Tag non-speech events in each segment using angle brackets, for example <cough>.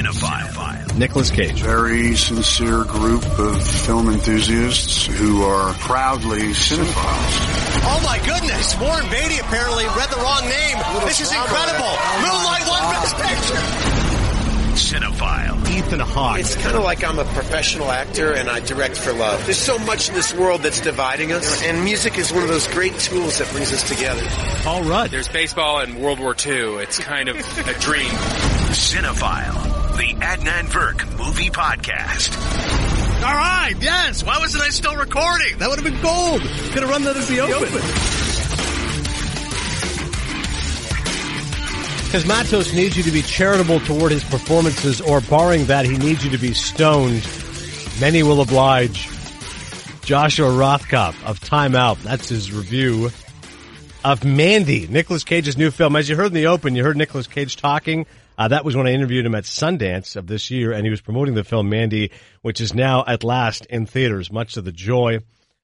Cinephile. Nicolas Cage. Very sincere group of film enthusiasts who are proudly cinephiles. Oh my goodness! Warren Beatty apparently read the wrong name. This is incredible. Moonlight won Best Picture. Cinephile. Ethan Hawke. It's kind of like I'm a professional actor and I direct for love. There's so much in this world that's dividing us, and music is one of those great tools that brings us together. Paul Rudd. There's baseball and World War II. It's kind of a dream. Cinephile. The Adnan Virk Movie Podcast. All right, yes. Why wasn't I still recording? That would have been gold. Could have run that as the open. Because Matos needs you to be charitable toward his performances, or barring that, he needs you to be stoned. Many will oblige. Joshua Rothkopf of Time Out. That's his review of Mandy, Nicolas Cage's new film. As you heard in the open, you heard Nicolas Cage talking. Uh, that was when I interviewed him at Sundance of this year, and he was promoting the film Mandy, which is now at last in theaters, much to the joy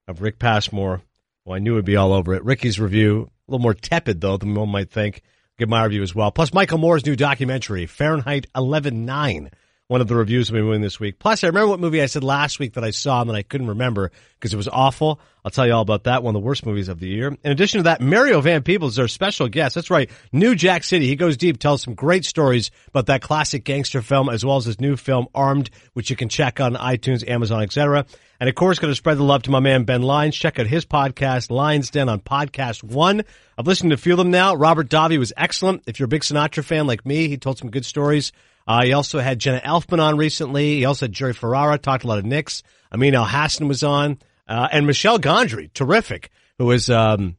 of Rick Passmore. Well, I knew it'd be all over it. Ricky's review, a little more tepid though than one might think. Give my review as well. Plus Michael Moore's new documentary, Fahrenheit 11.9. One of the reviews we've been doing this week. Plus, I remember what movie I said last week that I saw and that I couldn't remember because it was awful. I'll tell you all about that. One of the worst movies of the year. In addition to that, Mario Van Peebles is our special guest. That's right. New Jack City. He goes deep, tells some great stories about that classic gangster film as well as his new film, Armed, which you can check on iTunes, Amazon, etc. And of course, going to spread the love to my man Ben Lyons. Check out his podcast, Lyons Den on Podcast One. I've listened to of them now. Robert Davi was excellent. If you're a big Sinatra fan like me, he told some good stories. Uh, he also had Jenna Elfman on recently. He also had Jerry Ferrara, talked a lot of Knicks. Amin Elhassan was on. Uh, and Michel Gondry, terrific, who is, um,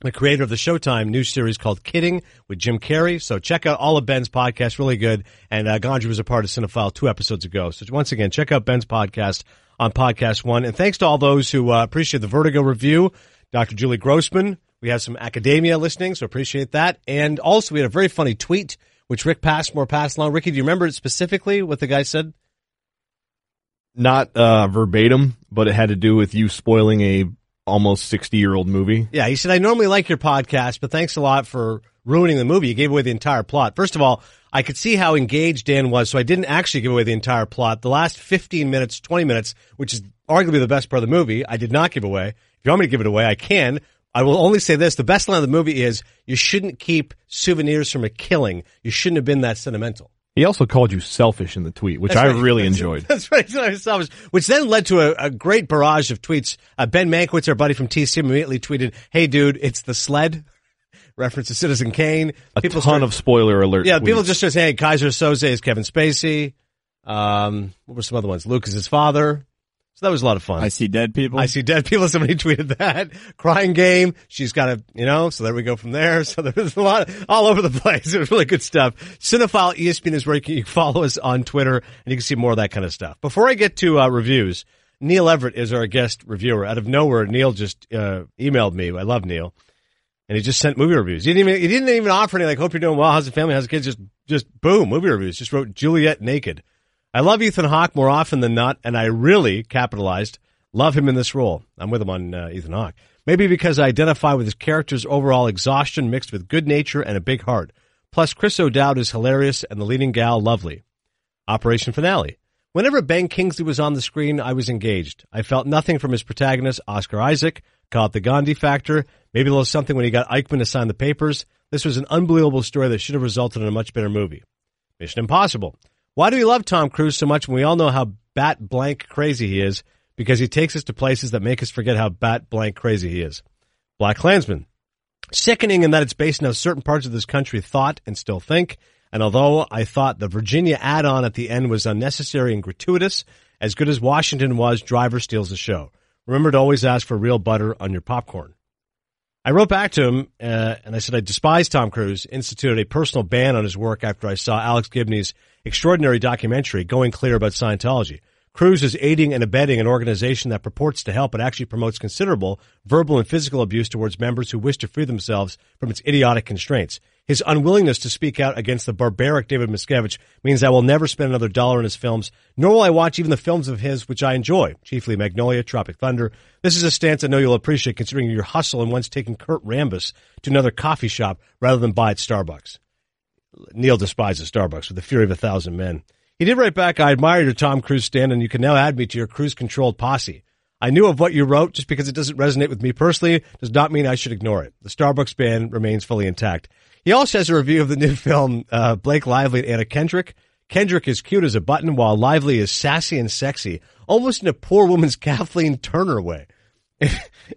the creator of the Showtime new series called Kidding with Jim Carrey. So check out all of Ben's podcasts, really good. And uh, Gondry was a part of Cinephile two episodes ago. So once again, check out Ben's podcast on Podcast One. And thanks to all those who uh, appreciate the Vertigo review. Dr. Julie Grossman. We have some academia listening, so appreciate that. And also, we had a very funny tweet which Rick Passmore passed along. Ricky, do you remember it specifically what the guy said? Not uh, verbatim, but it had to do with you spoiling a almost 60 year old movie. Yeah, he said, I normally like your podcast, but thanks a lot for ruining the movie. You gave away the entire plot. First of all, I could see how engaged Dan was, so I didn't actually give away the entire plot. The last 15 minutes, 20 minutes, which is arguably the best part of the movie, I did not give away. If you want me to give it away, I can. I will only say this. The best line of the movie is you shouldn't keep souvenirs from a killing. You shouldn't have been that sentimental. He also called you selfish in the tweet, which I really That's- enjoyed. <laughs> That's right. Selfish, Which then led to a, a great barrage of tweets. Uh, ben Mankiewicz, our buddy from TCM, immediately tweeted, "Hey, dude, it's the sled." <laughs> Reference to Citizen Kane. A People ton start- of spoiler alert. yeah. People tweets. just just hey, Keyser Soze is Kevin Spacey. Um, what were some other ones? Lucas's father. So that was a lot of fun. I see dead people. I see dead people. <laughs> Somebody tweeted that. Crying game. She's got a, you know, so there we go from there. <laughs> So there was a lot all over the place. <laughs> It was really good stuff. Cinephile ESPN is where you can follow us on Twitter and you can see more of that kind of stuff. Before I get to uh, reviews, Neil Everett is our guest reviewer. Out of nowhere, Neil just uh, emailed me. I love Neil. And he just sent movie reviews. He didn't even, he didn't even offer any like, hope you're doing well. How's the family? How's the kids? Just, just boom, movie reviews. Just wrote Juliet naked. I love Ethan Hawke more often than not, and I really capitalized. Love him in this role. I'm with him on uh, Ethan Hawke. Maybe because I identify with his character's overall exhaustion mixed with good nature and a big heart. Plus, Chris O'Dowd is hilarious and the leading gal lovely. Operation Finale. Whenever Ben Kingsley was on the screen, I was engaged. I felt nothing from his protagonist, Oscar Isaac. Call it the Gandhi factor. Maybe a little something when he got Eichmann to sign the papers. This was an unbelievable story that should have resulted in a much better movie. Mission Impossible. Why do we love Tom Cruise so much when we all know how bat blank crazy he is? Because he takes us to places that make us forget how bat blank crazy he is. BlacKkKlansman. Sickening in that it's based on how certain parts of this country thought and still think. And although I thought the Virginia add-on at the end was unnecessary and gratuitous, as good as Washington was, Driver steals the show. Remember to always ask for real butter on your popcorn. I wrote back to him uh, and I said I despise Tom Cruise. Instituted a personal ban on his work after I saw Alex Gibney's extraordinary documentary, Going Clear about Scientology. Cruise is aiding and abetting an organization that purports to help but actually promotes considerable verbal and physical abuse towards members who wish to free themselves from its idiotic constraints. His unwillingness to speak out against the barbaric David Miscavige means I will never spend another dollar on his films, nor will I watch even the films of his which I enjoy, chiefly Magnolia, Tropic Thunder. This is a stance I know you'll appreciate considering your hustle and once taking Kurt Rambis to another coffee shop rather than buy at Starbucks. Neil despises Starbucks with the fury of a thousand men. He did write back, I admire your Tom Cruise stand and you can now add me to your cruise controlled posse. I knew of what you wrote just because it doesn't resonate with me personally does not mean I should ignore it. The Starbucks ban remains fully intact. He also has a review of the new <laughs> film, uh, Blake Lively and Anna Kendrick. Kendrick is cute as a button while Lively is sassy and sexy, almost in a poor woman's <laughs> Kathleen Turner way.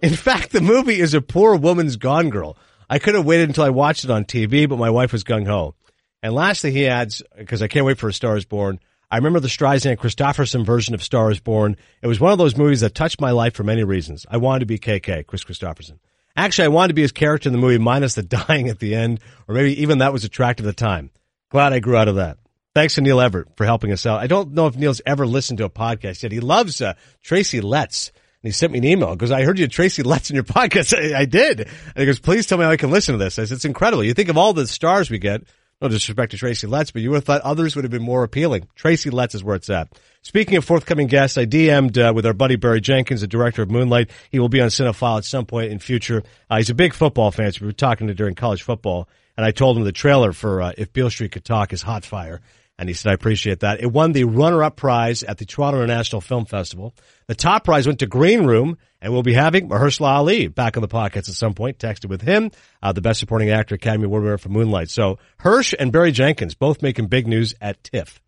In fact, the movie is a poor woman's Gone Girl. I could have waited until I watched it on TV, but my wife was gung ho. And lastly, he adds, because I can't wait for A Star is Born. I remember the Streisand Kristofferson version of Star is Born. It was one of those movies that touched my life for many reasons. I wanted to be KK, Kris Kristofferson. Actually, I wanted to be his character in the movie minus the <laughs> dying at the end, or maybe even that was attractive at the time. Glad I grew out of that. Thanks to Neil Everett for helping us out. I don't know if Neil's ever listened to a podcast yet. He loves uh, Tracy Letts. And he sent me an email because I heard you Tracy Letts in your <laughs> podcast. I, I did. And he goes, please tell me how I can listen to this. I said, it's incredible. You think of all the stars we get. No disrespect to Tracy Letts, but you would have thought others would have been more appealing. Tracy Letts is where it's at. Speaking of forthcoming guests, I DM'd uh, with our buddy Barry Jenkins, the director of Moonlight. He will be on Cinephile at some point in future. Uh, he's a big football fan, so we were talking to during college football, and I told him the trailer for uh, If Beale Street Could Talk is hot fire. And he said, I appreciate that. It won the runner-up prize at the Toronto International Film Festival. The top prize went to Green Book, and we'll be having Mahershala Ali back on the podcast at some point. Texted with him, uh, the Best Supporting Actor Academy Award winner for Moonlight. So Hirsch and Barry Jenkins both making big news at TIFF.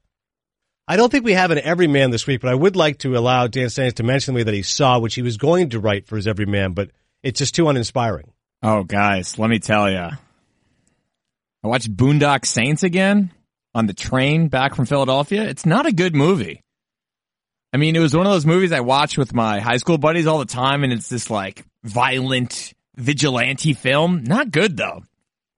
I don't think we have an Everyman this week, but I would like to allow Dan Stannis to mention to me that he saw, which he was going to write for his Everyman, but it's just too uninspiring. Oh, guys, let me tell you. I watched Boondock Saints again on the train back from Philadelphia. It's not a good movie. I mean, it was one of those movies I watched with my high school buddies all the time, and it's this like violent vigilante film. Not good though.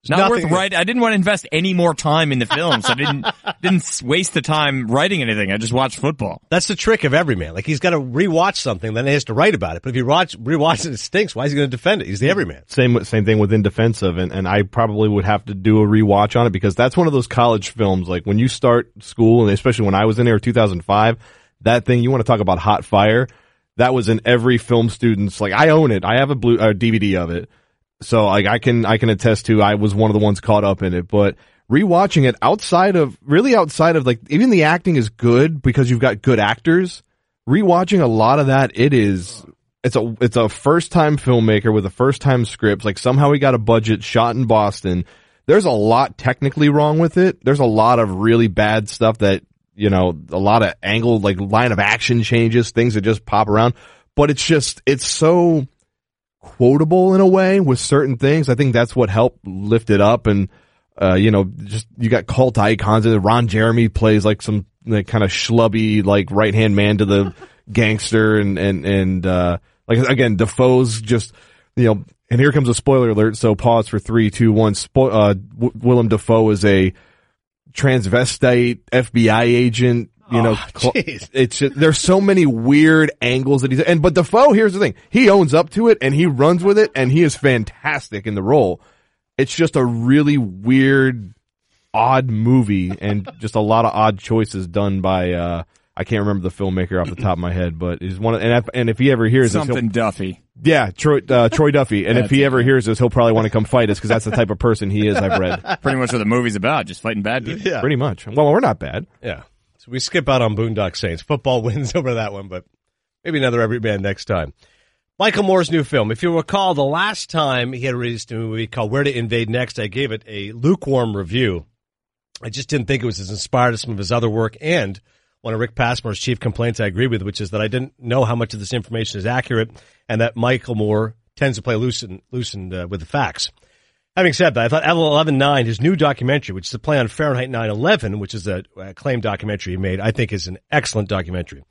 Not worth writing. I didn't want to invest any more time in the film, so I didn't <laughs> didn't waste the time writing anything. I just watched football. That's the trick of everyman. Like he's got to rewatch something, then he has to write about it. But if he watch rewatch it, it stinks. Why is he going to defend it? He's the everyman. Same same thing within defensive, and and I probably would have to do a rewatch on it because that's one of those college films. Like when you start school, and especially when I was in there, 2005, that thing you want to talk about hot fire. That was in every film student's. Like I own it. I have a blue a DVD of it. So like I can I can attest to I was one of the ones caught up in it, but rewatching it outside of really outside of like even the acting is good because you've got good actors. Rewatching a lot of that, it is it's a it's a first time filmmaker with a first time script. Like somehow he got a budget shot in Boston. There's a lot technically wrong with it. There's a lot of really bad stuff that you know a lot of angle like line of action changes, things that just pop around. But it's just it's so quotable in a way with certain things. I think that's what helped lift it up. And, uh, you know, just, you got cult icons and Ron Jeremy plays like some like kind of schlubby, like right hand man to the <laughs> gangster and, and, and, uh, like again, Dafoe's just, you know, and here comes a spoiler alert. So pause for three, two, one. Spo- uh, w- Willem Dafoe is a transvestite FBI agent you know, Oh, jeez. it's just, there's so many weird angles that he's and but Dafoe, here's the thing, he owns up to it and he runs with it and he is fantastic in the role. It's just a really weird, odd movie and <laughs> just a lot of odd choices done by uh I can't remember the filmmaker off the top of my head, but he's one of, and if, and if he ever hears this, Something Duffy. yeah, Troy, uh, Troy Duffy, and if he ever hears this, he'll probably want to come fight us because that's the type of person he is. I've read <laughs> Pretty much what the movie's about, just fighting bad people. Yeah. pretty much. Well, we're not bad. Yeah. So we skip out on Boondock Saints. Football <laughs> wins over that one, but maybe another everyman next time. Michael Moore's new film. If you recall, the last time he had released a movie called Where to Invade Next, I gave it a lukewarm review. I just didn't think it was as inspired as some of his other work. And one of Rick Passmore's chief complaints I agree with, which is that I didn't know how much of this information is accurate and that Michael Moore tends to play loosened, loosened uh, with the facts. Having said that, I thought Level 11.9, his new documentary, which is a play on Fahrenheit 9/11, which is a acclaimed documentary he made, I think is an excellent documentary.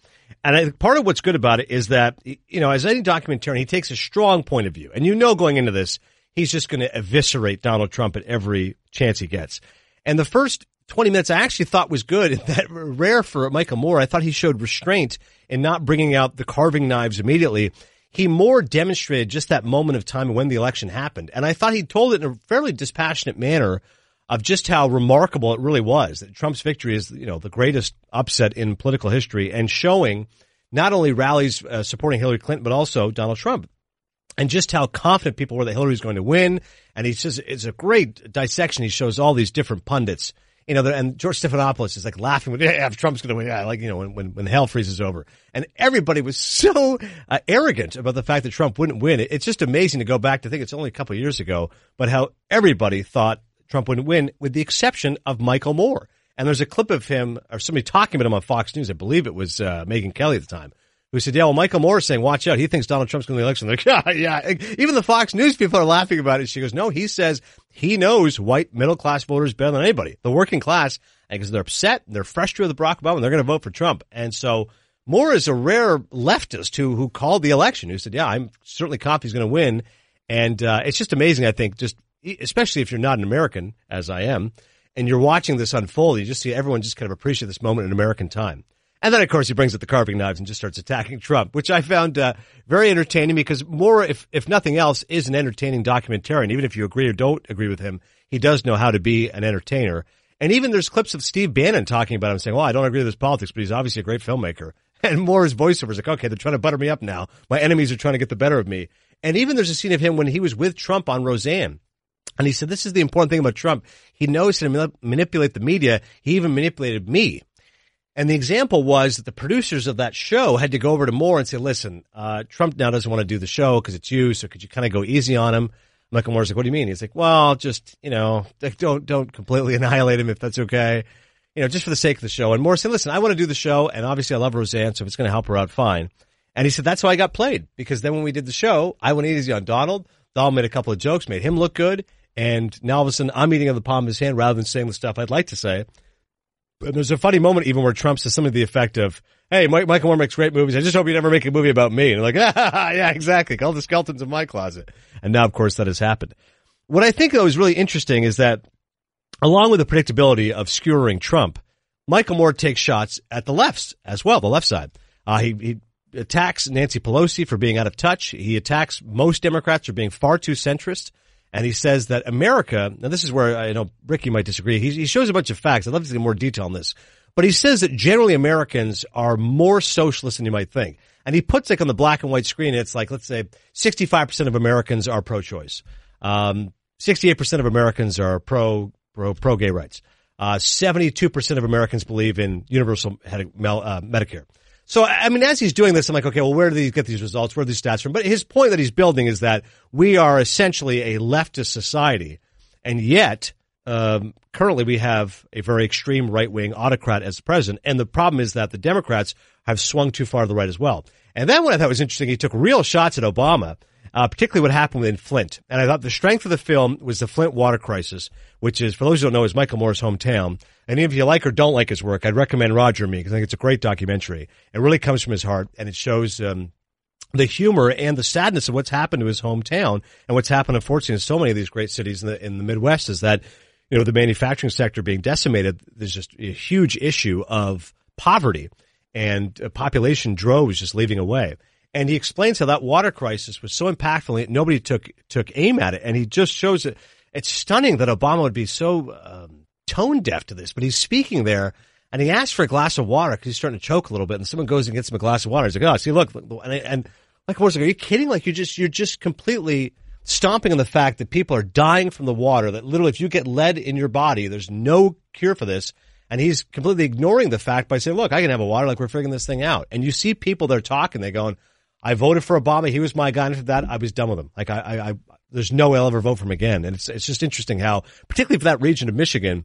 And I, part of what's good about it is that, you know, as any documentarian, he takes a strong point of view. And you know going into this, he's just going to eviscerate Donald Trump at every chance he gets. And the first 20 minutes I actually thought was good. <laughs> That rare for Michael Moore. I thought he showed restraint in not bringing out the carving knives immediately. He more demonstrated just that moment of time when the election happened. And I thought he told it in a fairly dispassionate manner of just how remarkable it really was that Trump's victory is, you know, the greatest upset in political history and showing not only rallies uh, supporting Hillary Clinton, but also Donald Trump and just how confident people were that Hillary Hillary's going to win. And he says it's a great dissection. He shows all these different pundits you know, and George Stephanopoulos is like laughing yeah, Trump's going to win, yeah, like, you know, when, when, when hell freezes over. And everybody was so uh, arrogant about the fact that Trump wouldn't win. It, it's just amazing to go back to think it's only a couple years ago, but how everybody thought Trump wouldn't win with the exception of Michael Moore. And there's a clip of him or somebody talking about him on Fox News. I believe it was uh, Megyn Kelly at the time who said, yeah, well, Michael Moore is saying, watch out. He thinks Donald Trump's going to the election. <laughs> They're like, <laughs> yeah, yeah. Even the Fox News people are laughing about it. She goes, no, he says he knows white middle class voters better than anybody. The working class, because they're upset, they're frustrated with Barack Obama, and they're going to vote for Trump. And so Moore is a rare leftist who, who called the election, who said, yeah, I'm certainly confident he's going to win. And, uh, it's just amazing, I think, just, especially if you're not an American, as I am, and you're watching this unfold, you just see everyone just kind of appreciate this moment in American time. And then, of course, he brings out the carving knives and just starts attacking Trump, which I found uh, very entertaining because Moore, if if nothing else, is an entertaining documentarian. Even if you agree or don't agree with him, he does know how to be an entertainer. And even there's clips of Steve Bannon talking about him, saying, "Well, I don't agree with his politics, but he's obviously a great filmmaker." <laughs> And Moore's voiceover is like, "Okay, they're trying to butter me up now. My enemies are trying to get the better of me." And even there's a scene of him when he was with Trump on Roseanne. And he said, this is the important thing about Trump. He knows how to manipulate the media. He even manipulated me. And the example was that the producers of that show had to go over to Moore and say, listen, uh, Trump now doesn't want to do the show because it's you. So could you kind of go easy on him? Michael Moore's like, what do you mean? He's like, well, just, you know, don't, don't completely <laughs> annihilate him if that's okay. You know, just for the sake of the show. And Moore said, listen, I want to do the show. And obviously I love Roseanne. So if it's going to help her out, fine. And he said, that's why I got played because then when we did the show, I went easy on Donald. Donald made a couple of jokes, made him look good. And now all of a sudden I'm eating on the palm of his hand rather than saying the stuff I'd like to say. There's a funny moment even where Trump says something to the effect of, Hey, Mike, Michael Moore makes great movies. I just hope you never make a movie about me. And like, ah, <laughs> yeah, exactly. Call the skeletons in my closet. And now, of course, that has happened. What I think though is really interesting is that along with the predictability of skewering Trump, Michael Moore takes shots at the left as well, the left side. Uh, he, he attacks Nancy Pelosi for being out of touch. He attacks most Democrats for being far too centrist. And he says that America, now this is where I know Ricky might disagree. He, he shows a bunch of facts. I'd love to get more detail on this. But he says that generally Americans are more socialist than you might think. And he puts like on the black and white screen, it's like, let's say 65% of Americans are pro-choice. Um, 68% of Americans are pro, pro, pro gay rights. Uh, 72% of Americans believe in universal uh, Medicare. So, I mean, as he's doing this, I'm like, okay, well, where do these get these results? Where are these stats from? But his point that he's building is that we are essentially a leftist society, and yet um, currently we have a very extreme right wing autocrat as president. And the problem is that the Democrats have swung too far to the right as well. And then what I thought was interesting, he took real shots at Obama, uh, particularly what happened in Flint. And I thought the strength of the film was the Flint water crisis, which is, for those who don't know, is Michael Moore's hometown. And if you like or don't like his work, I'd recommend Roger Me because I think it's a great documentary. It really comes from his heart and it shows, um, the humor and the sadness of what's happened to his hometown and what's happened, unfortunately, in so many of these great cities in the, in the Midwest is that, you know, the manufacturing sector being decimated. There's just a huge issue of poverty and population droves just leaving away. And he explains how that water crisis was so impactful, nobody took took aim at it. And he just shows it. It's stunning that Obama would be so um, tone deaf to this, but he's speaking there and he asks for a glass of water because he's starting to choke a little bit. And someone goes and gets him a glass of water. He's like, "Oh, see, look," and, and like, like, are you kidding? Like, you just you're just completely stomping on the fact that people are dying from the water. That literally, if you get lead in your body, there's no cure for this. And he's completely ignoring the fact by saying, "Look, I can have a water. Like, we're figuring this thing out." And you see people that are talking. They going, "I voted for Obama. He was my guy. And after that, I was done with him. Like, I, I, I there's no way I'll ever vote for him again." And it's it's just interesting how, particularly for that region of Michigan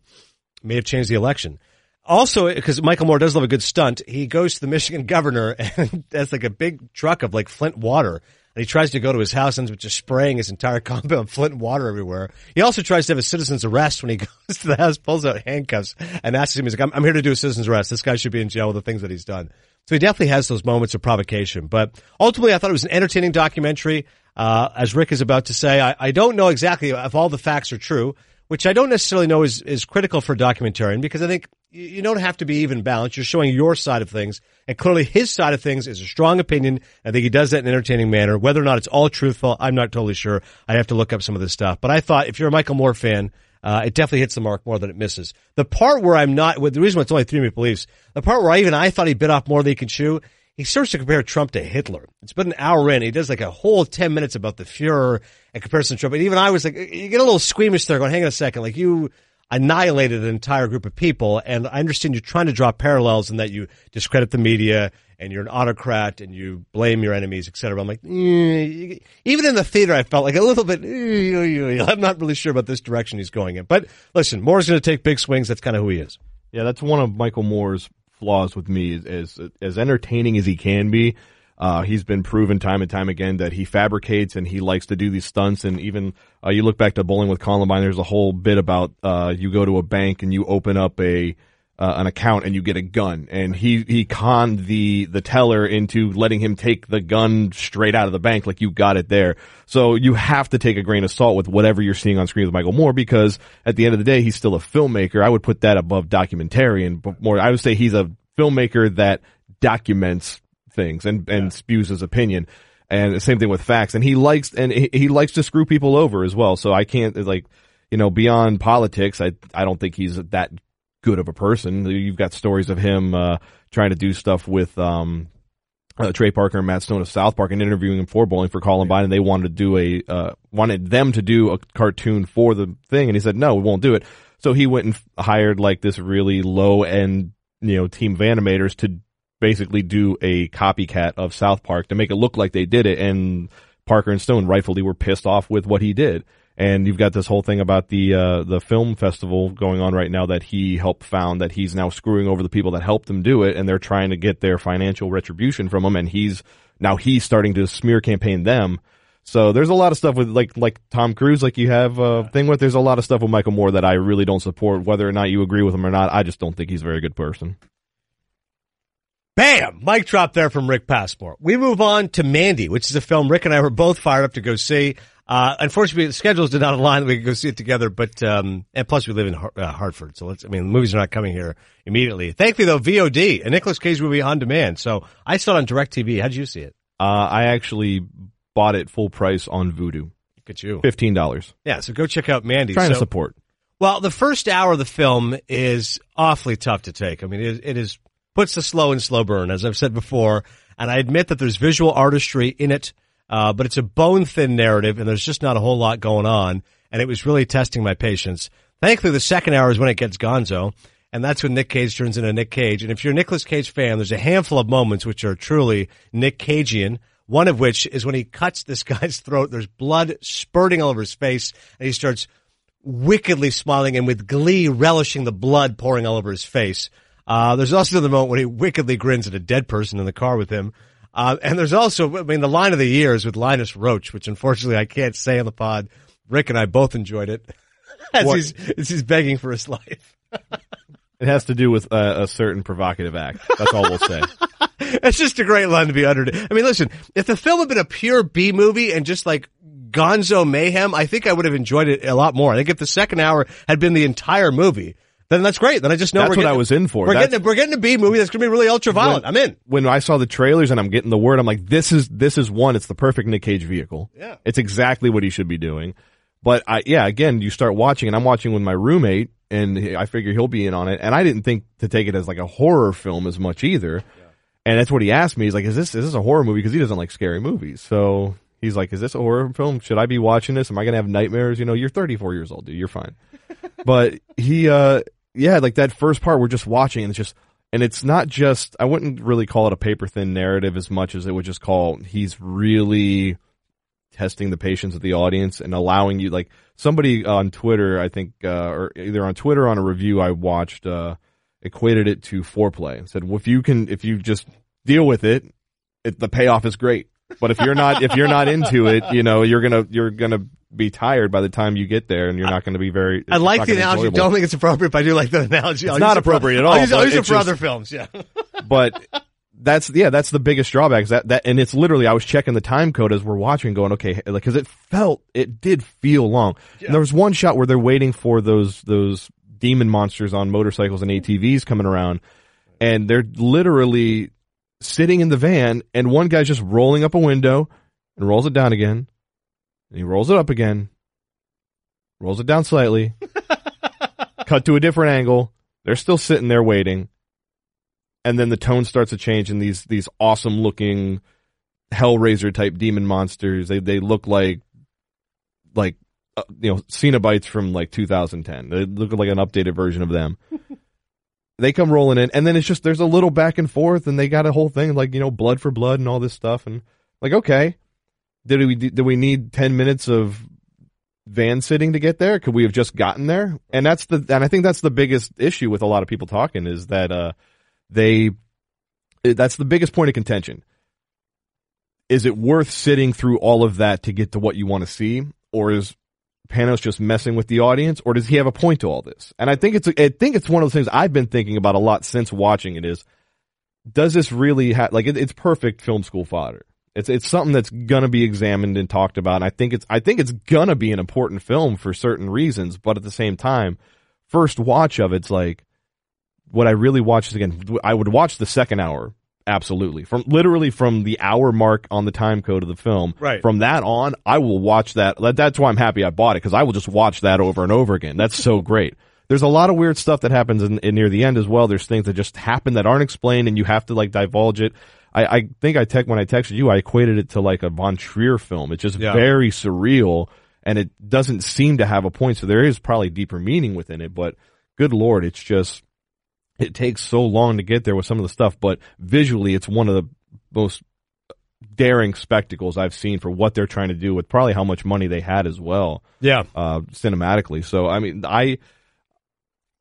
may have changed the election. Also, because Michael Moore does love a good stunt, he goes to the <laughs> Michigan governor and has like a big truck of like Flint water. And he tries to go to his house and ends up just spraying his entire <laughs> compound Flint water everywhere. He also tries to have a citizen's arrest when he <laughs> goes to the house, pulls out handcuffs and asks him, he's like, I'm, I'm here to do a citizen's arrest. This guy should be in jail with the things that he's done. So he definitely has those moments of provocation. But ultimately, I thought it was an entertaining documentary. Uh, as Rick is about to say, I, I don't know exactly if all the facts are true which I don't necessarily know is, is critical for documentarian because I think you don't have to be even balanced. You're showing your side of things. And clearly his side of things is a strong opinion. I think he does that in an entertaining manner. Whether or not it's all truthful, I'm not totally sure. I have to look up some of this stuff. But I thought if you're a Michael Moore fan, uh, it definitely hits the mark more than it misses. The part where I'm not, the reason why it's only three minute beliefs, the part where I even I thought he bit off more than he could chew he starts to compare Trump to Hitler. It's been an hour in. He does like a whole 10 minutes about the Fuhrer and comparison to Trump. And even I was like, you get a little squeamish there going, hang on a second. Like you, annihilated an entire group of people. And I understand you're trying to draw parallels in that you discredit the media and you're an autocrat and you blame your enemies, et cetera. I'm like, eh, even in the theater, I felt like a little bit, eh, <laughs> I'm not really sure about this direction he's going in. But listen, Moore's going to take big swings. That's kind of who he is. Yeah, that's one of Michael Moore's flaws with me. As, as entertaining as he can be, uh, he's been proven time and time again that he fabricates and he likes to do these stunts. And even uh, you look back to Bowling with Columbine, there's a whole bit about uh, you go to a bank and you open up a uh, an account and you get a gun, and he he conned the the teller into letting him take the gun straight out of the bank, like you got it there. So you have to take a grain of salt with whatever you're seeing on screen with Michael Moore, because at the end of the day, he's still a filmmaker. I would put that above documentarian, but more I would say he's a filmmaker that documents things and and spews his opinion. And the same thing with facts. And he likes and he, he likes to screw people over as well. So I can't like you know, beyond politics, I I don't think he's that good of a person. You've got stories of him uh, trying to do stuff with um, uh, Trey Parker and Matt Stone of South Park and interviewing him for Bowling for Columbine, and they wanted to do a uh, wanted them to do a cartoon for the thing, and he said no, we won't do it. So he went and hired like this really low end you know team of animators to basically do a copycat of South Park to make it look like they did it, and Parker and Stone rightfully were pissed off with what he did. And you've got this whole thing about the uh, the film festival going on right now that he helped found that he's now screwing over the people that helped him do it, and they're trying to get their financial retribution from him, and he's now he's starting to smear campaign them. So there's a lot of stuff with like like Tom Cruise, like you have a thing with. There's a lot of stuff with Michael Moore that I really don't support, whether or not you agree with him or not. I just don't think he's a very good person. Bam! Mic drop there from Rick Passmore. We move on to Mandy, which is a film Rick and I were both fired up to go see. Uh, unfortunately, the schedules did not align that we could go see it together, but, um, and plus we live in uh, Hartford. So let's, I mean, the movies are not coming here immediately. Thankfully though, VOD, a Nicolas Cage movie on demand. So I saw it on DirecTV. How did you see it? Uh, I actually bought it full price on Vudu. Look at you. $15. Yeah. So go check out Mandy. Trying so, to support. Well, the first hour of the film is awfully tough to take. I mean, it, it is, puts the slow and slow burn, as I've said before. And I admit that there's visual artistry in it. Uh, but it's a bone thin narrative and there's just not a whole lot going on. And it was really testing my patience. Thankfully, the second hour is when it gets gonzo. And that's when Nick Cage turns into Nick Cage. And if you're a Nicolas Cage fan, there's a handful of moments which are truly Nick Cagean. One of which is when he cuts this <laughs> guy's throat. There's blood spurting all over his face and he starts wickedly smiling and with glee relishing the blood pouring all over his face. Uh, there's also the moment when he wickedly grins at a dead person in the car with him. Uh, and there's also, I mean, the line of the year is with Linus Roach, which unfortunately I can't say on the pod. Rick and I both enjoyed it <laughs> as, he's, as he's begging for his life. It has to do with uh, a certain provocative act. That's all we'll say. <laughs> it's just a great line to be uttered. I mean, listen, if the film had been a pure B movie and just like gonzo mayhem, I think I would have enjoyed it a lot more. I think if the second hour had been the entire movie, then that's great. Then I just know That's what getting, I was in for. We're That's- getting, a, we're getting a B movie that's going to be really ultra violent. I'm in. When I saw the trailers and I'm getting the word, I'm like, this is this is one. It's the perfect Nick Cage vehicle. Yeah. it's exactly what he should be doing. But I, yeah, again, you start watching, and I'm watching with my roommate, and I figure he'll be in on it. And I didn't think to take it as like a horror film as much either. And that's what he asked me. He's like, "Is this is this a horror movie?" Because he doesn't like scary movies. So he's like, "Is this a horror film? Should I be watching this? Am I gonna have nightmares?" You know, you're 34 years old, dude. You're fine. <laughs> but he, uh, yeah, like that first part we're just watching, and it's just, and it's not just. I wouldn't really call it a paper thin narrative as much as it would just call. He's really testing the patience of the audience and allowing you like somebody on Twitter, I think, uh, or either on Twitter or on a review I watched, uh, equated it to foreplay and said, well, if you can, if you just deal with it, it, the payoff is great. But if you're not, if you're not into it, you know, you're gonna, you're gonna be tired by the time you get there and you're not gonna be very. I like the analogy. enjoyable. Don't think it's appropriate, but I do like the analogy. I'll not it for- appropriate at I'll all, use, I'll use it for just- other films. Yeah. <laughs> but that's yeah, that's the biggest drawback. Is that that and it's literally I was checking the time code as we're watching, going okay, like because it felt it did feel long. And there was one shot where they're waiting for those those demon monsters on motorcycles and ATVs coming around, and they're literally sitting in the van, and one guy's just rolling up a window and rolls it down again, and he rolls it up again, rolls it down slightly, <laughs> cut to a different angle. They're still sitting there waiting and then the tone starts to change and these these awesome looking hellraiser type demon monsters they they look like like uh, you know Cenobites from like 2010. They look like an updated version of them. They come rolling in, and then it's just there's a little back and forth, and they got a whole thing like you know blood for blood and all this stuff, and like okay, did we did we need 10 minutes of van sitting to get there? Could we have just gotten there? And that's the and I think that's the biggest issue with a lot of people talking is that uh they that's the biggest point of contention. Is it worth sitting through all of that to get to what you want to see, or is Panos just messing with the audience, or does he have a point to all this? And I think it's I think it's one of those things I've been thinking about a lot since watching it. Is does this really have like it, it's perfect film school fodder? It's it's something that's gonna be examined and talked about. And I think it's I think it's gonna be an important film for certain reasons, but at the same time, first watch of it's like what I really watch is again. I would watch the second hour absolutely from literally from the hour mark on the time code of the film. Right. From that on, I will watch that. That's why I'm happy I bought it because I will just watch that over and over again. That's so great. There's a lot of weird stuff that happens in, in near the end as well. There's things that just happen that aren't explained and you have to like divulge it. I, I think I tech when I texted you, I equated it to like a Von Trier film. It's just Yeah. very surreal and it doesn't seem to have a point. So there is probably deeper meaning within it, but good lord, it's just it takes so long to get there with some of the stuff, but visually it's one of the most daring spectacles I've seen for what they're trying to do with probably how much money they had as well, Yeah. uh, cinematically. So, I mean, I,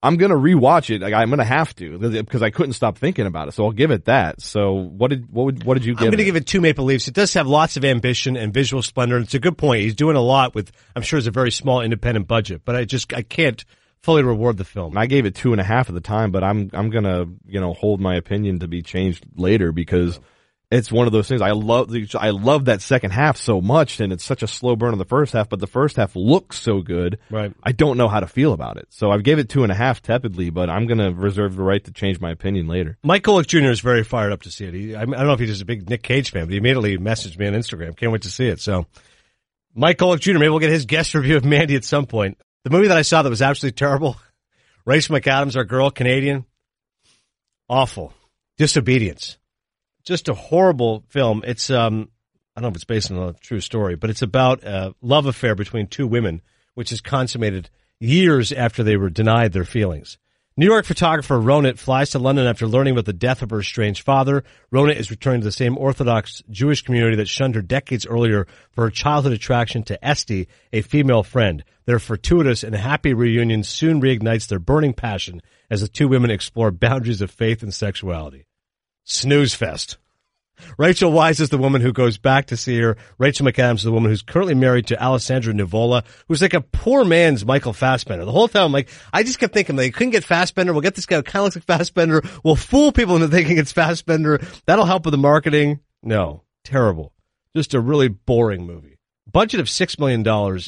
I'm gonna rewatch it. Like, I'm gonna have to because I couldn't stop thinking about it. So I'll give it that. So what did what would what did you I'm give? going to give it two Maple Leafs. It does have lots of ambition and visual splendor. And it's a good point. He's doing a lot with, I'm sure it's a very small independent budget, but I just, I can't fully reward the film. I gave it two and a half at the time, but I'm I'm gonna you know hold my opinion to be changed later because it's one of those things. I love the I love that second half so much, and it's such a slow burn in the first half, but the first half looks so good. Right. I don't know how to feel about it, so I gave it two and a half tepidly, but I'm gonna reserve the right to change my opinion later. Mike Golic Jr. is very fired up to see it. He, I, I don't know if he's just a big Nick Cage fan, but he immediately messaged me on Instagram. Can't wait to see it. So, Mike Golic Jr. Maybe we'll get his guest review of Mandy at some point. The movie that I saw that was absolutely terrible. <laughs> Rachel McAdams, our girl, Canadian. Awful. Disobedience. Just a horrible film. It's um, I don't know if it's based on a true story, but it's about a love affair between two women, which is consummated years after they were denied their feelings. New York photographer Ronit flies to London after learning about the death of her estranged father. Ronit is returning to the same Orthodox Jewish community that shunned her decades earlier for her childhood attraction to Esty, a female friend. Their fortuitous and happy reunion soon reignites their burning passion as the two women explore boundaries of faith and sexuality. Snooze fest. Rachel Weisz is the woman who goes back to see her. Rachel McAdams is the woman who's currently married to Alessandro Nivola, who's like a poor man's Michael Fassbender. The whole time, I'm like, I just kept thinking, they couldn't get Fassbender. We'll get this guy who kind of looks like Fassbender. We'll fool people into thinking it's Fassbender. That'll help with the marketing. No, terrible. Just a really boring movie. Budget of $6 million,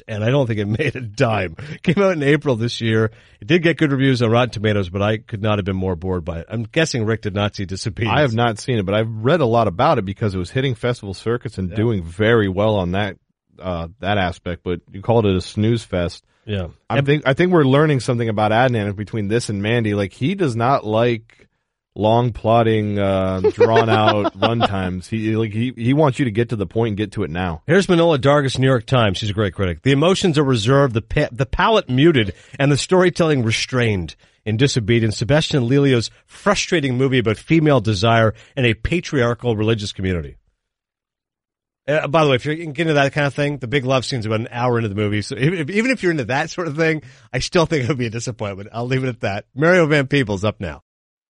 and I don't think it <laughs> made a dime. Came out in April this year. It did get good reviews on Rotten Tomatoes, but I could not have been more bored by it. I'm guessing Rick did not see Disobedience. I have not seen it, but I've read a lot about it because it was hitting festival circuits and doing very well on that uh, that aspect. But you called it a snooze fest. Yeah. I think I think we're learning something about Adnan between this and Mandy. Like he does not like long plotting, uh, drawn out <laughs> run times. He like he he wants you to get to the point and get to it now. Here's Manohla Dargis, New York Times. She's a great critic. The emotions are reserved, the pa- the palate muted, and the storytelling restrained. In Disobedience, Sebastian Lelio's frustrating movie about female desire in a patriarchal religious community. Uh, by the way, if you're into that kind of thing, the big love scene's about an hour into the movie. So if, if- even if you're into that sort of thing, I still think it would be a disappointment. I'll leave it at that. Mario Van Peebles up now.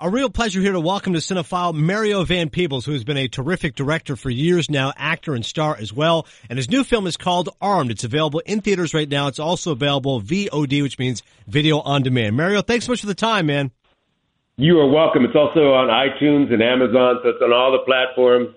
A real pleasure here to welcome to Cinephile Mario Van Peebles, who has been a terrific director for years now, actor and star as well. And his new film is called Armed. It's available in theaters right now. It's also available VOD, which means video on demand. Mario, thanks so much for the time, man. You are welcome. It's also on iTunes and Amazon, so it's on all the platforms.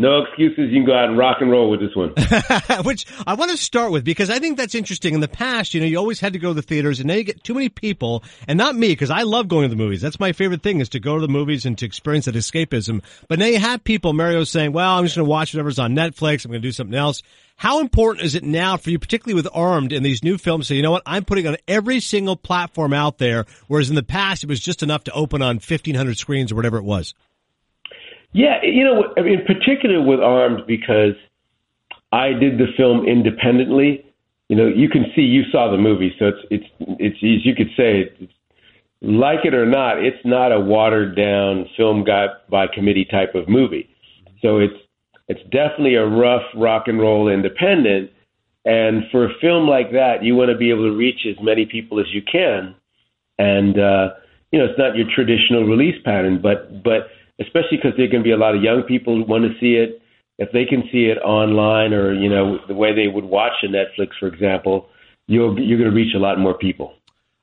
No excuses. You can go out and rock and roll with this one. <laughs> Which I want to start with because I think that's interesting. In the past, you know, you always had to go to the theaters and now you get too many people and not me because I love going to the movies. That's my favorite thing is to go to the movies and to experience that escapism. But now you have people, Mario saying, well, I'm just going to watch whatever's on Netflix. I'm going to do something else. How important is it now for you, particularly with Armed and these new films? So you know what? I'm putting on every single platform out there. Whereas in the past, it was just enough to open on 1500 screens or whatever it was. Yeah, you know, I mean, in particular with Armed because I did the film independently. You know, you can see you saw the movie, so it's it's it's you could say like it or not, it's not a watered down film got by committee type of movie. So it's it's definitely a rough rock and roll independent. And for a film like that, you want to be able to reach as many people as you can. And uh, you know, it's not your traditional release pattern, but but especially because there are going to be a lot of young people who want to see it. If they can see it online or you know the way they would watch a Netflix, for example, you're you're going to reach a lot more people.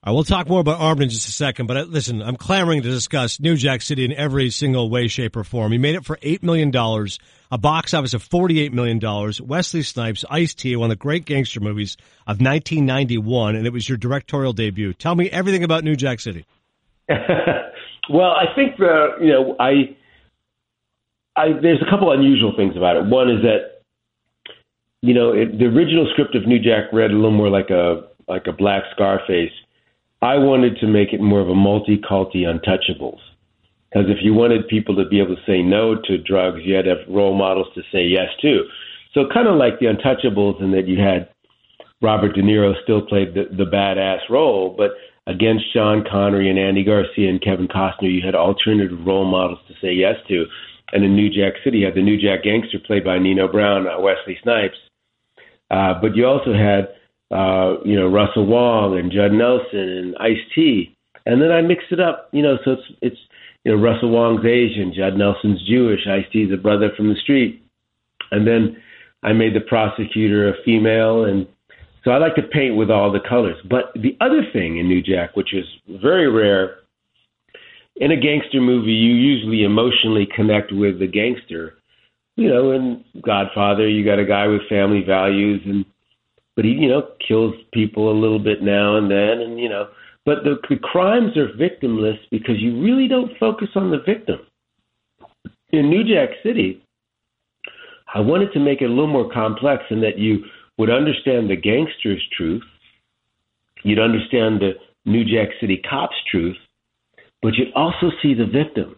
I will talk more about Armed in just a second, but uh, listen, I'm clamoring to discuss New Jack City in every single way, shape, or form. He made it for $8 million, a box office of $48 million. Wesley Snipes, Ice T, one of the great gangster movies of 1991, and it was your directorial debut. Tell me everything about New Jack City. <laughs> Well, I think the you know I, I there's a couple unusual things about it. One is that you know it, the original script of New Jack read a little more like a like a black Scarface. I wanted to make it more of a multi-culti Untouchables because if you wanted people to be able to say no to drugs, you had to have role models to say yes to. So kind of like the Untouchables, in that you had Robert De Niro still played the, the badass role, but against Sean Connery and Andy Garcia and Kevin Costner, you had alternative role models to say yes to. And in New Jack City, you had the New Jack Gangster played by Nino Brown, uh, Wesley Snipes. Uh, but you also had, uh, you know, Russell Wong and Judd Nelson and Ice T. And then I mixed it up, you know, so it's, it's, you know, Russell Wong's Asian, Judd Nelson's Jewish, Ice T's a brother from the street. And then I made the prosecutor a female and so I like to paint with all the colors. But the other thing in New Jack, which is very rare, in a gangster movie, you usually emotionally connect with the gangster. You know, in Godfather, you got a guy with family values, and but he, you know, kills people a little bit now and then, and you know, but the, the crimes are victimless because you really don't focus on the victim. In New Jack City, I wanted to make it a little more complex in that you would understand the gangster's truth, you'd understand the New Jack City cop's truth, but you'd also see the victim.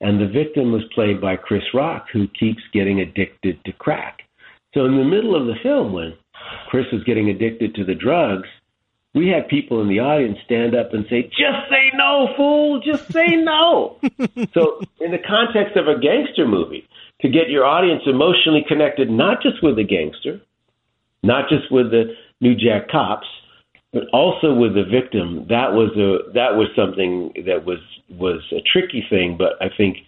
And the victim was played by Chris Rock, who keeps getting addicted to crack. So in the middle of the film, when Chris was getting addicted to the drugs, we had people in the audience stand up and say, just say no, fool, just say no. <laughs> so, in the context of a gangster movie, to get your audience emotionally connected, not just with the gangster, not just with the New Jack cops, but also with the victim. That was a that was something that was was a tricky thing, but I think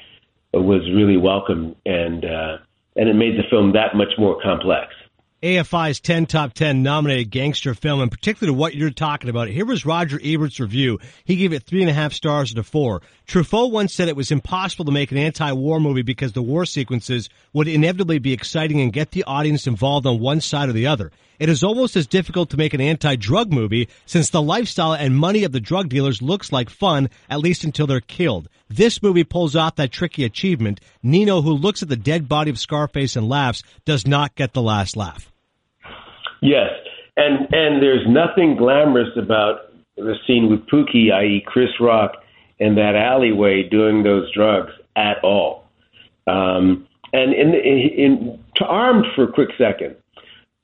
it was really welcome and uh, and it made the film that much more complex. AFI's 10 top 10 nominated gangster film, and particularly what you're talking about. Here was Roger Ebert's review. He gave it three and a half stars out of four. Truffaut once said it was impossible to make an anti-war movie because the war sequences would inevitably be exciting and get the audience involved on one side or the other. It is almost as difficult to make an anti-drug movie since the lifestyle and money of the drug dealers looks like fun, at least until they're killed. This movie pulls off that tricky achievement. Nino, who looks at the dead body of Scarface and laughs, does not get the last laugh. Yes, and and there's nothing glamorous about the scene with Pookie, i.e., Chris Rock, in that alleyway doing those drugs at all. Um, and in, in, to armed for a quick second,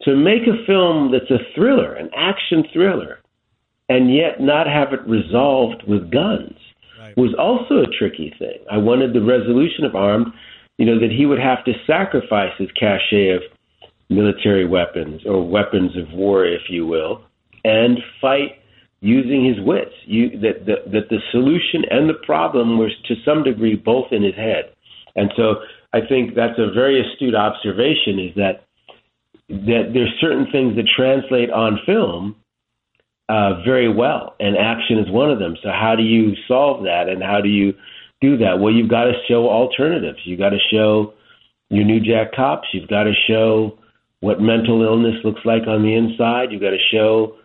to make a film that's a thriller, an action thriller, and yet not have it resolved with guns right. was also a tricky thing. I wanted the resolution of armed, you know, that he would have to sacrifice his cachet of military weapons or weapons of war, if you will, and fight using his wits. You, that, that, that the solution and the problem was to some degree both in his head. And so I think that's a very astute observation is that that there's certain things that translate on film uh, very well, and action is one of them. So how do you solve that, and how do you do that? Well, you've got to show alternatives. You've got to show your New Jack cops. You've got to show what mental illness looks like on the inside. You've got to show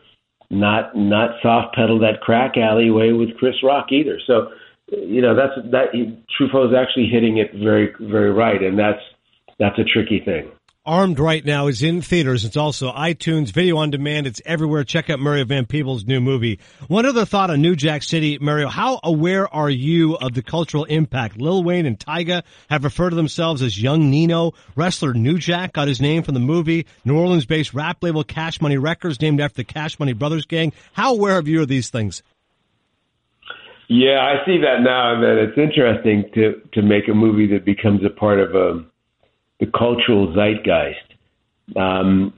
not not soft pedal that crack alleyway with Chris Rock either. So, you know, that's that Truffaut's actually hitting it very very right, and that's that's a tricky thing. Armed right now is in theaters. It's also iTunes, video on demand. It's everywhere. Check out Mario Van Peebles' new movie. One other thought on New Jack City, Mario. How aware are you of the cultural impact? Lil Wayne and Tyga have referred to themselves as Young Nino. Wrestler New Jack got his name from the movie. New Orleans-based rap label Cash Money Records, named after the Cash Money Brothers gang. How aware are you of these things? Yeah, I see that now, and then it's interesting to to make a movie that becomes a part of a the cultural zeitgeist. Um,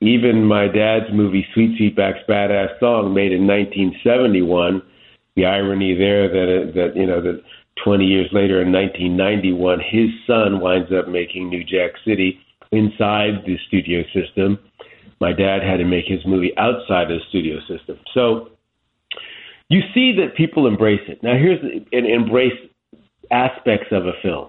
even my dad's movie Sweet Sweetback's Badass Song, made in 1971, the irony there that that you know that 20 years later in 1991, his son winds up making New Jack City inside the studio system. My dad had to make his movie outside of the studio system. So you see that people embrace it. Now here's and embrace aspects of a film.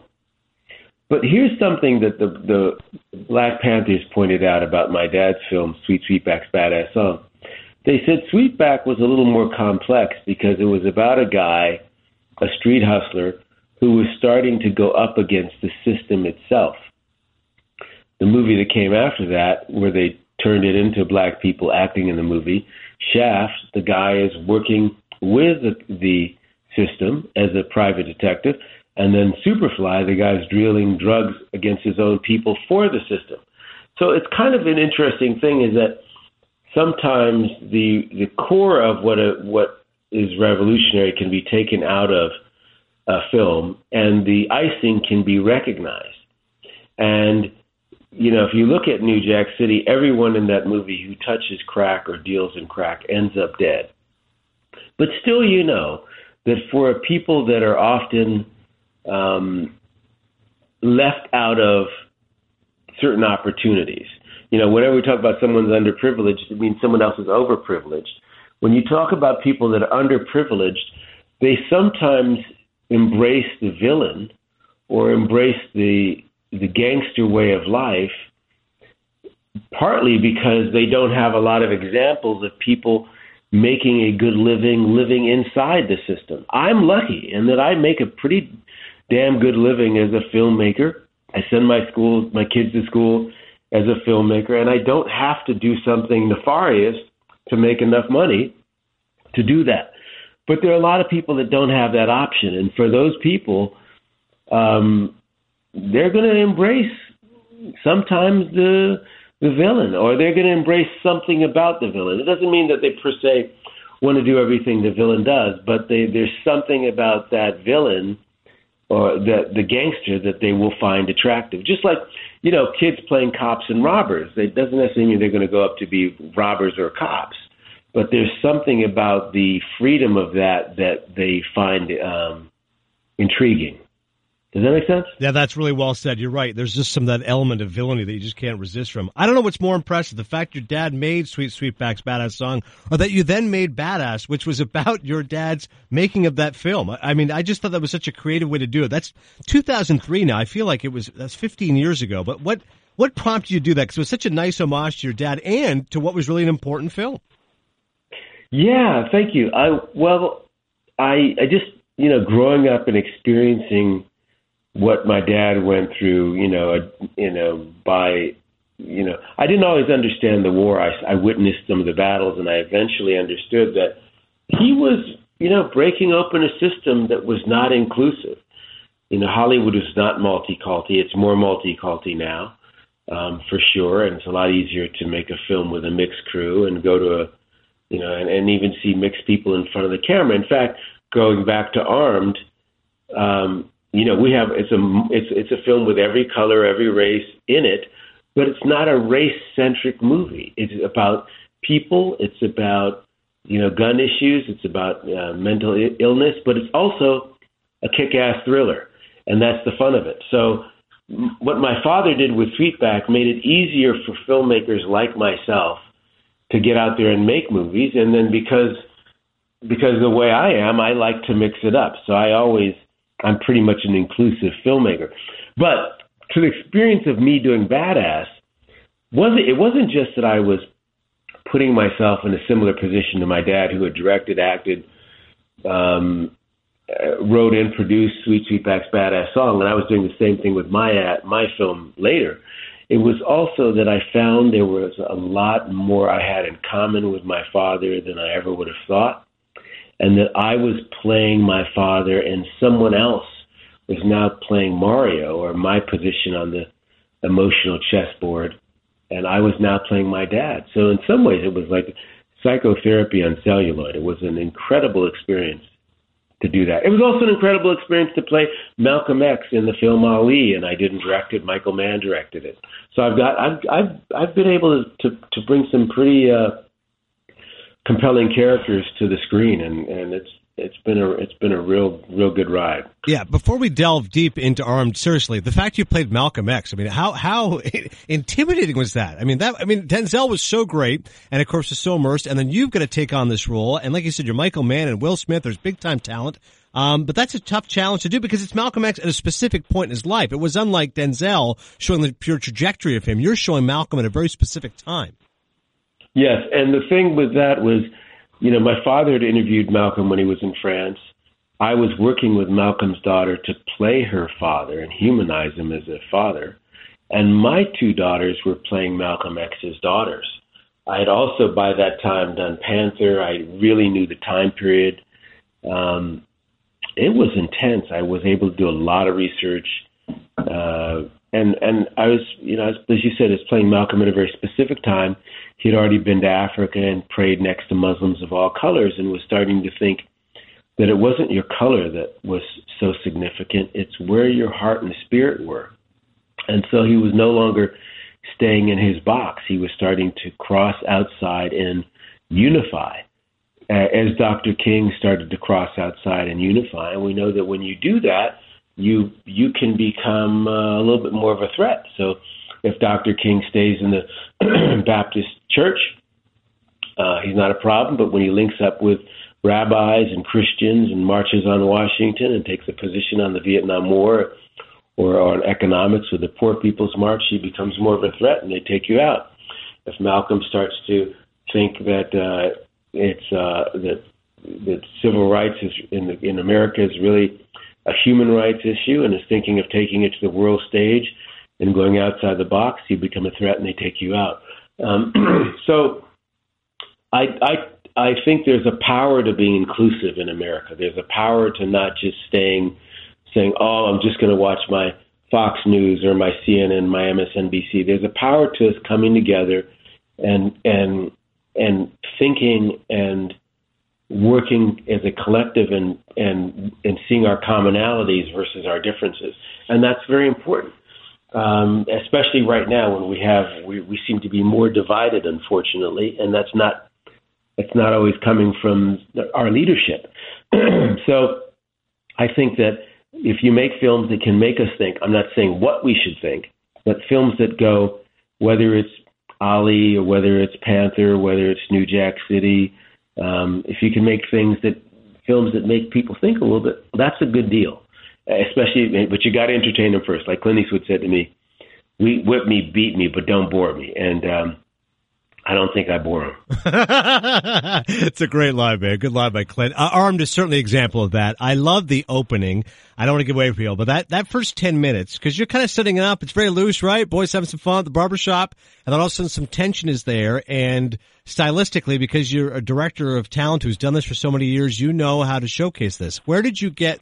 But here's something that the the Black Panthers pointed out about my dad's film, Sweet Sweetback's Badass Song. They said Sweetback was a little more complex because it was about a guy, a street hustler, who was starting to go up against the system itself. The movie that came after that, where they turned it into black people acting in the movie, Shaft, the guy is working with the, the system as a private detective and then Superfly, the guy's dealing drugs against his own people for the system. So it's kind of an interesting thing is that sometimes the the core of what a, what is revolutionary can be taken out of a film, and the icing can be recognized. And you know, if you look at New Jack City, everyone in that movie who touches crack or deals in crack ends up dead. But still, you know that for people that are often um, left out of certain opportunities. You know, whenever we talk about someone's underprivileged, it means someone else is overprivileged. When you talk about people that are underprivileged, they sometimes embrace the villain or embrace the the gangster way of life partly because they don't have a lot of examples of people making a good living living inside the system. I'm lucky in that I make a pretty damn good living as a filmmaker. I send my school my kids to school as a filmmaker, and I don't have to do something nefarious to make enough money to do that. But there are a lot of people that don't have that option, and for those people, um, they're going to embrace sometimes the the villain, or they're going to embrace something about the villain. It doesn't mean that they per se want to do everything the villain does, but they, there's something about that villain or the the gangster that they will find attractive. Just like you know, kids playing cops and robbers. It doesn't necessarily mean they're going to go up to be robbers or cops, but there's something about the freedom of that that they find um, intriguing. Does that make sense? Yeah, that's really well said. You're right. There's just some that element of villainy that you just can't resist from. I don't know what's more impressive: the fact your dad made Sweet Sweetback's Badass song, or that you then made Badass, which was about <laughs> your dad's making of that film. I mean, I just thought that was such a creative way to do it. That's 2003 now. I feel like it was that's 15 years ago. But what what prompted you to do that? Because it was such a nice homage to your dad and to what was really an important film. Yeah, thank you. I well, I I just you know growing up and experiencing what my dad went through, you know, you know, by, you know, I didn't always understand the war. I, I witnessed some of the battles, and I eventually understood that he was, you know, breaking open a system that was not inclusive. You know, Hollywood is not multiculti; it's more multiculti now, um, for sure, and it's a lot easier to make a film with a mixed crew and go to a, you know, and, and even see mixed people in front of the camera. In fact, going back to Armed. Um, you know, we have it's a it's it's a film with every color, every race in it, but it's not a race centric movie. It's about people. It's about you know gun issues. It's about uh, mental I- illness, but it's also a kick ass thriller, and that's the fun of it. So. What my father did with Sweetback made it easier for filmmakers like myself to get out there and make movies, and then because because the way I am, I like to mix it up. So I always I'm pretty much an inclusive filmmaker. But to the experience of me doing badass wasn't it wasn't just that I was putting myself in a similar position to my dad who had directed, acted, um, uh, wrote and produced Sweet Sweetback's Badass Song, and I was doing the same thing with my ad, my film later. It was also that I found there was a lot more I had in common with my father than I ever would have thought, and that I was playing my father, and someone else was now playing Mario or my position on the emotional chessboard and I was now playing my dad. So in some ways, it was like psychotherapy on celluloid. It was an incredible experience to do that. It was also an incredible experience to play Malcolm X in the film Ali, and I didn't direct it. Michael Mann directed it. So I've got I've I've I've been able to to, to bring some pretty uh, compelling characters to the screen, and and it's it's been a it's been a real real good ride. Yeah. Before we delve deep into Armed, seriously, the fact you played Malcolm X. I mean, how how <laughs> intimidating was that? I mean, that I mean, Denzel was so great, and of course, was so immersed, and then you've got to take on this role, and like you said, you're Michael Mann and Will Smith. There's big time talent. Um, but that's a tough challenge to do because it's Malcolm X at a specific point in his life. It was unlike Denzel showing the pure trajectory of him. You're showing Malcolm at a very specific time. Yes, and the thing with that was you know, my father had interviewed Malcolm when he was in France. I was working with Malcolm's daughter to play her father and humanize him as a father. And my two daughters were playing Malcolm X's daughters. I had also, by that time, done Panther. I really knew the time period. Um, it was intense. I was able to do a lot of research. Uh, and and I was, you know, as, as you said, I was playing Malcolm at a very specific time. He'd already been to Africa and prayed next to Muslims of all colors, and was starting to think that it wasn't your color that was so significant; it's where your heart and spirit were. And so he was no longer staying in his box. He was starting to cross outside and unify. As Dr. King started to cross outside and unify, and we know that when you do that, you you can become uh, a little bit more of a threat. So if Dr. King stays in the <clears throat> Baptist church, uh, he's not a problem. But when he links up with rabbis and Christians and marches on Washington and takes a position on the Vietnam War or on economics with the Poor People's March, he becomes more of a threat and they take you out. If Malcolm starts to think that uh, it's uh, that that civil rights is in the, in America is really a human rights issue and is thinking of taking it to the world stage and going outside the box, you become a threat and they take you out. Um, <clears throat> so I, I, I think there's a power to being inclusive in America. There's a power to not just staying, saying, oh, I'm just going to watch my Fox News or my CNN, my MSNBC. There's a power to us coming together and, and, and thinking and working as a collective and, and, and seeing our commonalities versus our differences. And that's very important um, especially right now when we have we, we seem to be more divided, unfortunately, and that's not it's not always coming from our leadership. <clears throat> so I think that if you make films that can make us think, I'm not saying what we should think, but films that go, whether it's Ali or whether it's Panther, whether it's New Jack City, um, if you can make things that films that make people think a little bit, that's a good deal especially, but you got to entertain them first. Like Clint Eastwood said to me, "We whip me, beat me, but don't bore me." And um, I don't think I bore him. <laughs> it's a great line, man. Good line by Clint. Uh, Armed is certainly an example of that. I love the opening. I don't want to give away for you, but that, that first 10 minutes, cause you're kind of setting it up. It's very loose, right? Boys having some fun at the barbershop. And then all of a sudden some tension is there. And stylistically, because you're a director of talent who's done this for so many years, you know how to showcase this. Where did you get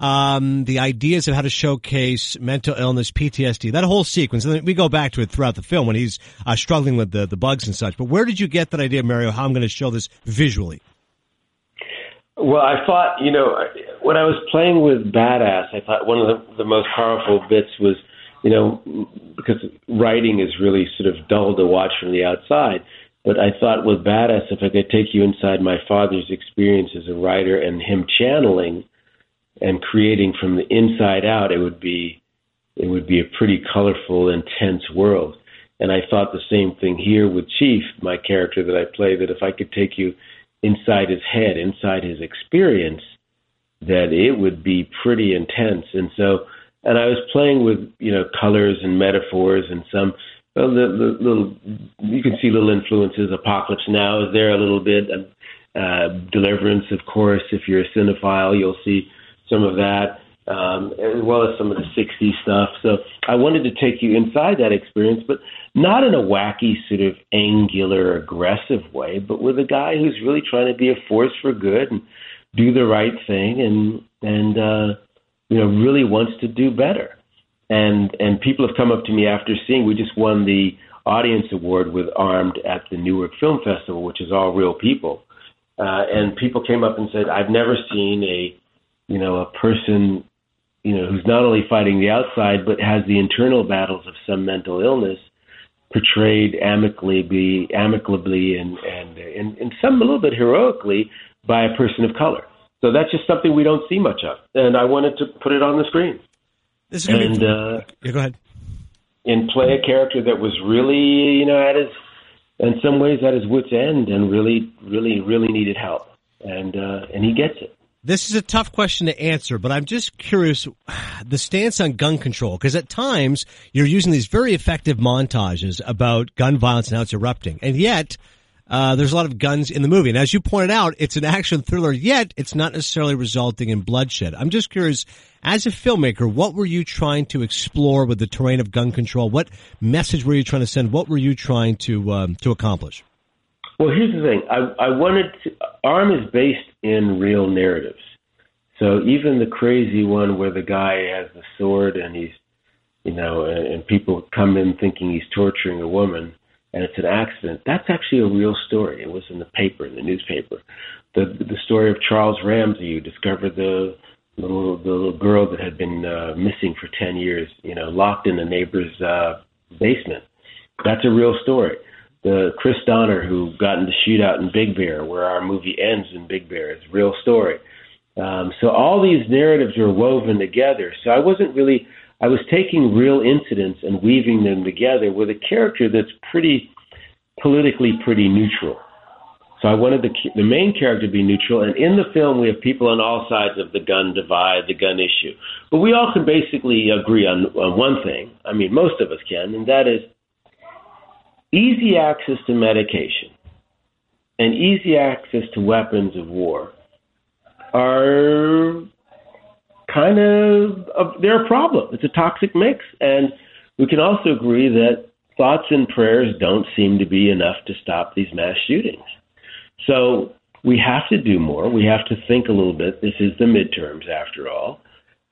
um, the ideas of how to showcase mental illness, PTSD, that whole sequence. And we go back to it throughout the film when he's uh, struggling with the, the bugs and such. But where did you get that idea, Mario, how I'm going to show this visually? Well, I thought, you know, when I was playing with Badass, I thought one of the, the most powerful bits was, you know, because writing is really sort of dull to watch from the outside. But I thought with Badass, if I could take you inside my father's experience as a writer and him channeling and creating from the inside out, it would be it would be a pretty colorful, intense world. And I thought the same thing here with Chief, my character that I play, that if I could take you inside his head, inside his experience, that it would be pretty intense. And so and I was playing with you know colors and metaphors and some well, the, the little you can see little influences. Apocalypse Now is there a little bit. Uh, Deliverance, of course. If you're a cinephile, you'll see some of that, um, as well as some of the '60s stuff. So I wanted to take you inside that experience, but not in a wacky, sort of angular, aggressive way, but with a guy who's really trying to be a force for good and do the right thing, and and uh, you know really wants to do better and and people have come up to me after seeing. We just won the audience award with Armed at the Newark Film Festival, which is all real people. Uh, and people came up and said, "I've never seen a, you know, a person, you know, who's not only fighting the outside but has the internal battles of some mental illness." portrayed amicably, be amicably, and and and, and some a little bit heroically by a person of color. So that's just something we don't see much of, and I wanted to put it on the screen. This is and be... uh, yeah, go ahead. And play a character that was really, you know, at his, in some ways, at his wits' end, and really, really, really needed help, and uh, and he gets it. This is a tough question to answer, but I'm just curious the stance on gun control because at times you're using these very effective montages about gun violence and how it's erupting, and yet uh, there's a lot of guns in the movie. And as you pointed out, it's an action thriller, yet it's not necessarily resulting in bloodshed. I'm just curious, as a filmmaker, what were you trying to explore with the terrain of gun control? What message were you trying to send? What were you trying to um, to accomplish? Well, here's the thing. I, I wanted to, ARM is based in real narratives. So even the crazy one where the guy has the sword and he's, you know, and, people come in thinking he's torturing a woman, and it's an accident. That's actually a real story. It was in the paper, in the newspaper. The the story of Charles Ramsey, who discovered the little the little girl that had been uh, missing for ten years, you know, locked in a neighbor's uh, basement. That's a real story. The Chris Dorner who got in the shootout in Big Bear, where our movie ends in Big Bear, is a real story. Um, so all these narratives are woven together. So I wasn't really I was taking real incidents and weaving them together with a character that's pretty politically pretty neutral. So I wanted the the main character to be neutral, and in the film we have people on all sides of the gun divide, the gun issue. But we all can basically agree on, on one thing. I mean, most of us can, and that is easy access to medication and easy access to weapons of war are kind of, of they're a problem. It's a toxic mix, and we can also agree that thoughts and prayers don't seem to be enough to stop these mass shootings. So we have to do more. We have to think a little bit. This is the midterms, after all.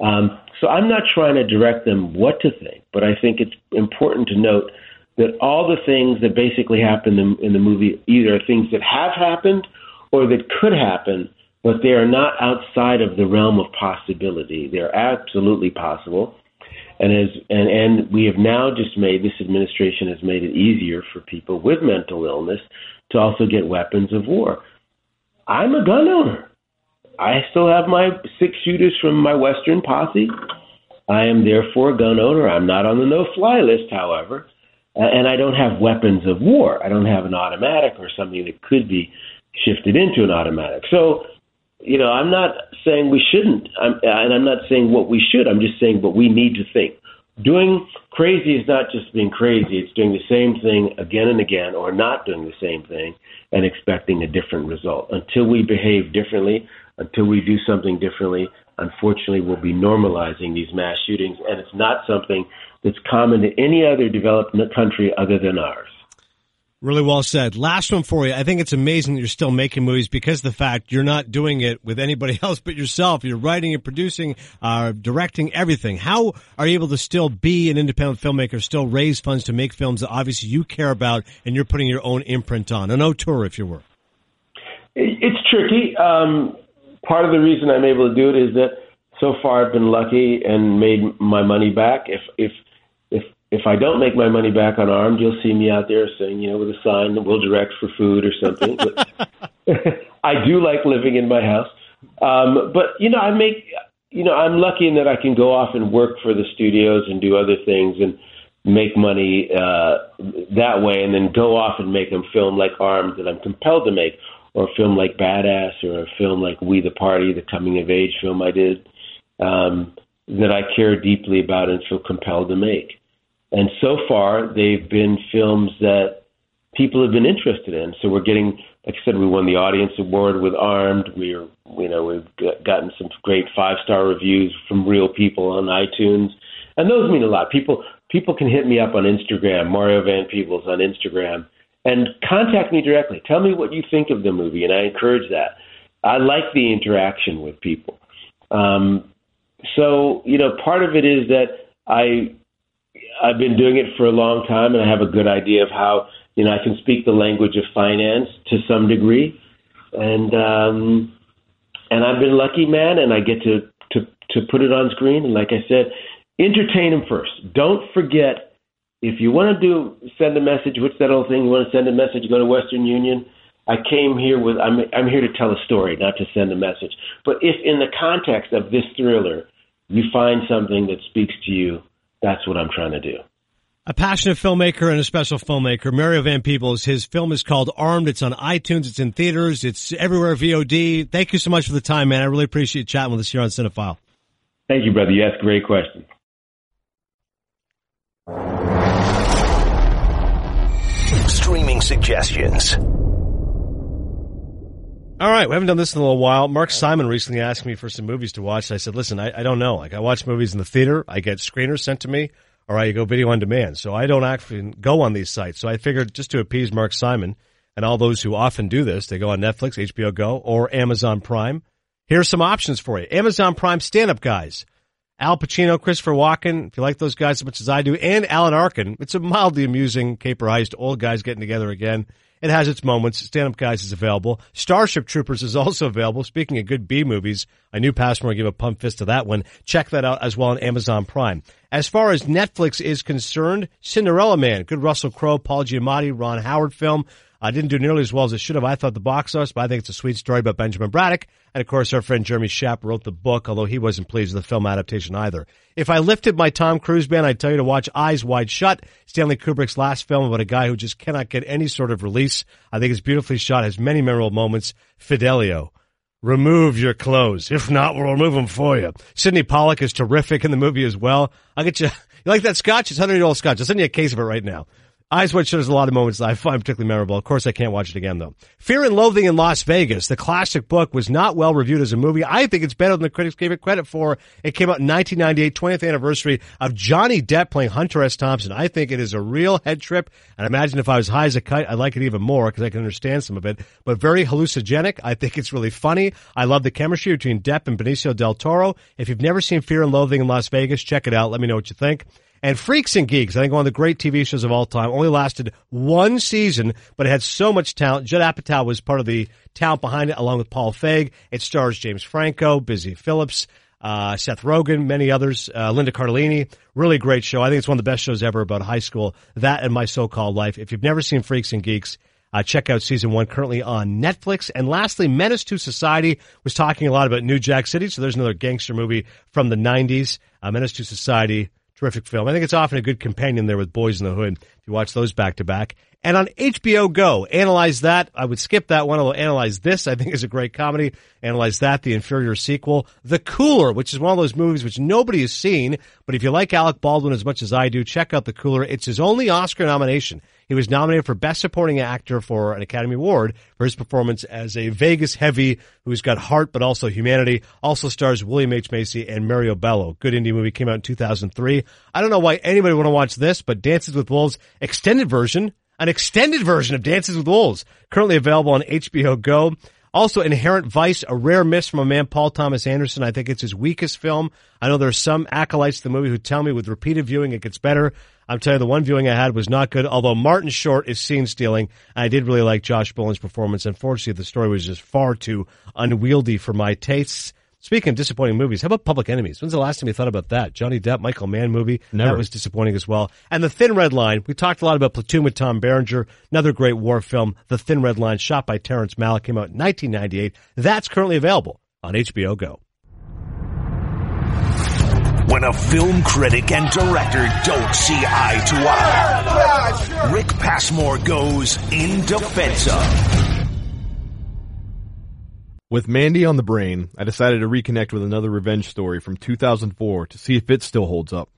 Um, so I'm not trying to direct them what to think, but I think it's important to note that all the things that basically happen in, in the movie either are things that have happened or that could happen but they are not outside of the realm of possibility. They're absolutely possible. And as and, and we have now just made this administration has made it easier for people with mental illness to also get weapons of war. I'm a gun owner. I still have my six shooters from my Western posse. I am therefore a gun owner. I'm not on the no fly list, however, and I don't have weapons of war. I don't have an automatic or something that could be shifted into an automatic. So you know, I'm not saying we shouldn't, I'm, and I'm not saying what we should. I'm just saying what we need to think. Doing crazy is not just being crazy; it's doing the same thing again and again, or not doing the same thing and expecting a different result. Until we behave differently, until we do something differently, unfortunately, we'll be normalizing these mass shootings, and it's not something that's common to any other developed country other than ours. Really well said. Last one for you. I think it's amazing that you're still making movies because the fact you're not doing it with anybody <laughs> else but yourself. You're writing and producing, uh, directing everything. How are you able to still be an independent filmmaker, still raise funds to make films that obviously you care about and you're putting your own imprint on? An auteur, if you were. It's tricky. Um, part of the reason I'm able to do it is that so far I've been lucky and made my money back. If if if if I don't make my money back on Armed, you'll see me out there saying, you know, with a sign that we'll direct for food or something. But <laughs> I do like living in my house. Um, but you know, I make, you know, I'm lucky in that I can go off and work for the studios and do other things and make money uh, that way, and then go off and make a film like Armed that I'm compelled to make, or a film like Badass, or a film like We the Party, the coming of age film I did. Um, that I care deeply about and feel compelled to make. And so far, they've been films that people have been interested in. So we're getting, like I said, we won the audience award with Armed. We're, you know, we've gotten some great five star reviews from real people on iTunes, and those mean a lot. People, people can hit me up on Instagram, Mario Van Peebles on Instagram, and contact me directly. Tell me what you think of the movie, and I encourage that. I like the interaction with people. Um, so you know, part of it is that I I've been doing it for a long time, and I have a good idea of how you know I can speak the language of finance to some degree, and um, and I've been lucky, man, and I get to to to put it on screen. And like I said, entertain them first. Don't forget if you want to do send a message. What's that old thing? You want to send a message? Go to Western Union. I came here with I'm I'm here to tell a story, not to send a message. But if in the context of this thriller you find something that speaks to you, that's what I'm trying to do. A passionate filmmaker and a special filmmaker, Mario Van Peebles. His film is called Armed. It's on iTunes. It's in theaters. It's everywhere VOD. Thank you so much for the time, man. I really appreciate chatting with us here on Cinephile. Thank you, brother. You asked great questions. Streaming suggestions. All right, we haven't done this in a little while. Mark Simon recently asked me for some movies to watch. I said, listen, I, I don't know. Like, I watch movies in the theater, I get screeners sent to me, or I go video on demand. So I don't actually go on these sites. So I figured just to appease Mark Simon and all those who often do this, they go on Netflix, HBO Go, or Amazon Prime. Here's some options for you. Amazon Prime stand-up guys. Al Pacino, Christopher Walken, if you like those guys as much as I do, and Alan Arkin. It's a mildly amusing caper heist, old guys getting together again. It has its moments. Stand Up Guys is available. Starship Troopers is also available. Speaking of good B movies, I knew Passmore gave a pump fist to that one. Check that out as well on Amazon Prime. As far as Netflix is concerned, Cinderella Man, good Russell Crowe, Paul Giamatti, Ron Howard film. I didn't do nearly as well as it should have. I thought the box office, but I think it's a sweet story about Benjamin Braddock. And of course, our friend Jeremy Schaap wrote the book, although he wasn't pleased with the film adaptation either. If I lifted my Tom Cruise band, I'd tell you to watch Eyes Wide Shut, Stanley Kubrick's last film about a guy who just cannot get any sort of release. I think it's beautifully shot, has many memorable moments. Fidelio. Remove your clothes. If not, we'll remove them for you. Sydney Pollack is terrific in the movie as well. I'll get you. <laughs> You like that scotch? It's 100 year old scotch. I'll send you a case of it right now. Eyes Wide Shut has a lot of moments that I find particularly memorable. Of course, I can't watch it again though. Fear and Loathing in Las Vegas, the classic book, was not well reviewed as a movie. I think it's better than the critics gave it credit for. It came out in 1998, 20th anniversary of Johnny Depp playing Hunter S. Thompson. I think it is a real head trip. And imagine if I was high as a kite, I'd like it even more because I can understand some of it. But very hallucinogenic. I think it's really funny. I love the chemistry between Depp and Benicio del Toro. If you've never seen Fear and Loathing in Las Vegas, check it out. Let me know what you think. And Freaks and Geeks, I think one of the great TV shows of all time, only lasted one season, but it had so much talent. Judd Apatow was part of the talent behind it, along with Paul Feig. It stars James Franco, Busy Phillips, uh, Seth Rogen, many others, uh, Linda Cardellini. Really great show. I think it's one of the best shows ever about high school. That and My So-Called Life. If you've never seen Freaks and Geeks, uh, check out season one currently on Netflix. And lastly, Menace to Society was talking a lot about New Jack City. So there's another gangster movie from the 90s. Uh, Menace to Society Terrific film. I think it's often a good companion there with Boyz n the Hood if you watch those back to back. And on HBO Go, analyze that. I would skip that one. I'll analyze this. I think is a great comedy. Analyze that, the inferior sequel. The Cooler, which is one of those movies which nobody has seen, but if you like Alec Baldwin as much as I do, check out The Cooler. It's his only Oscar nomination. He was nominated for Best Supporting Actor for an Academy Award for his performance as a Vegas heavy who's got heart but also humanity. Also stars William H. Macy and Maria Bello. Good indie movie came out in 2003. I don't know why anybody would want to watch this, but Dances with Wolves extended version, an extended version of Dances with Wolves, currently available on HBO Go. Also, Inherent Vice, a rare miss from a man, Paul Thomas Anderson. I think it's his weakest film. I know there are some acolytes of the movie who tell me with repeated viewing it gets better. I'm telling you, the one viewing I had was not good, although Martin Short is scene stealing. I did really like Josh Brolin's performance. Unfortunately, the story was just far too unwieldy for my tastes. Speaking of disappointing movies, how about Public Enemies? When's the last time you thought about that? Johnny Depp, Michael Mann movie. Never. That was disappointing as well. And The Thin Red Line. We talked a lot about Platoon with Tom Berenger. Another great war film. The Thin Red Line, shot by Terrence Malick, came out in 1998. That's currently available on HBO Go. When a film critic and director don't see eye to eye, Rick Passmore goes in defense of. With Mandy on the brain, I decided to reconnect with another revenge story from 2004 to see if it still holds up.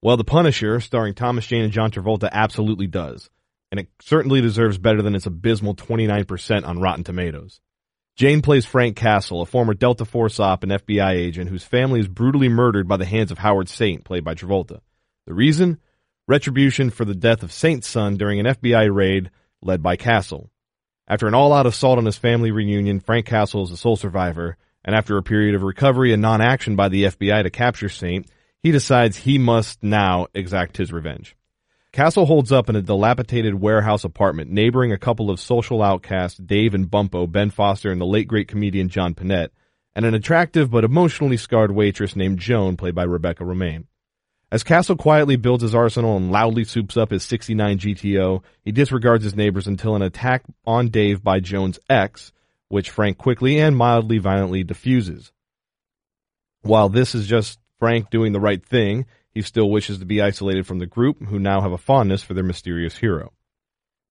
Well, The Punisher, starring Thomas Jane and John Travolta, absolutely does, and it certainly deserves better than its abysmal 29% on Rotten Tomatoes. Jane plays Frank Castle, a former Delta Force op and FBI agent whose family is brutally murdered by the hands of Howard Saint, played by Travolta. The reason? Retribution for the death of Saint's son during an FBI raid led by Castle. After an all-out assault on his family reunion, Frank Castle is the sole survivor, and after a period of recovery and non-action by the FBI to capture Saint, he decides he must now exact his revenge. Castle holds up in a dilapidated warehouse apartment neighboring a couple of social outcasts, Dave and Bumpo, Ben Foster and the late great comedian John Pinette, and an attractive but emotionally scarred waitress named Joan, played by Rebecca Romijn. As Castle quietly builds his arsenal and loudly soups up his 69 GTO, he disregards his neighbors until an attack on Dave by Joan's ex, which Frank quickly and mildly violently defuses. While this is just Frank doing the right thing, he still wishes to be isolated from the group, who now have a fondness for their mysterious hero.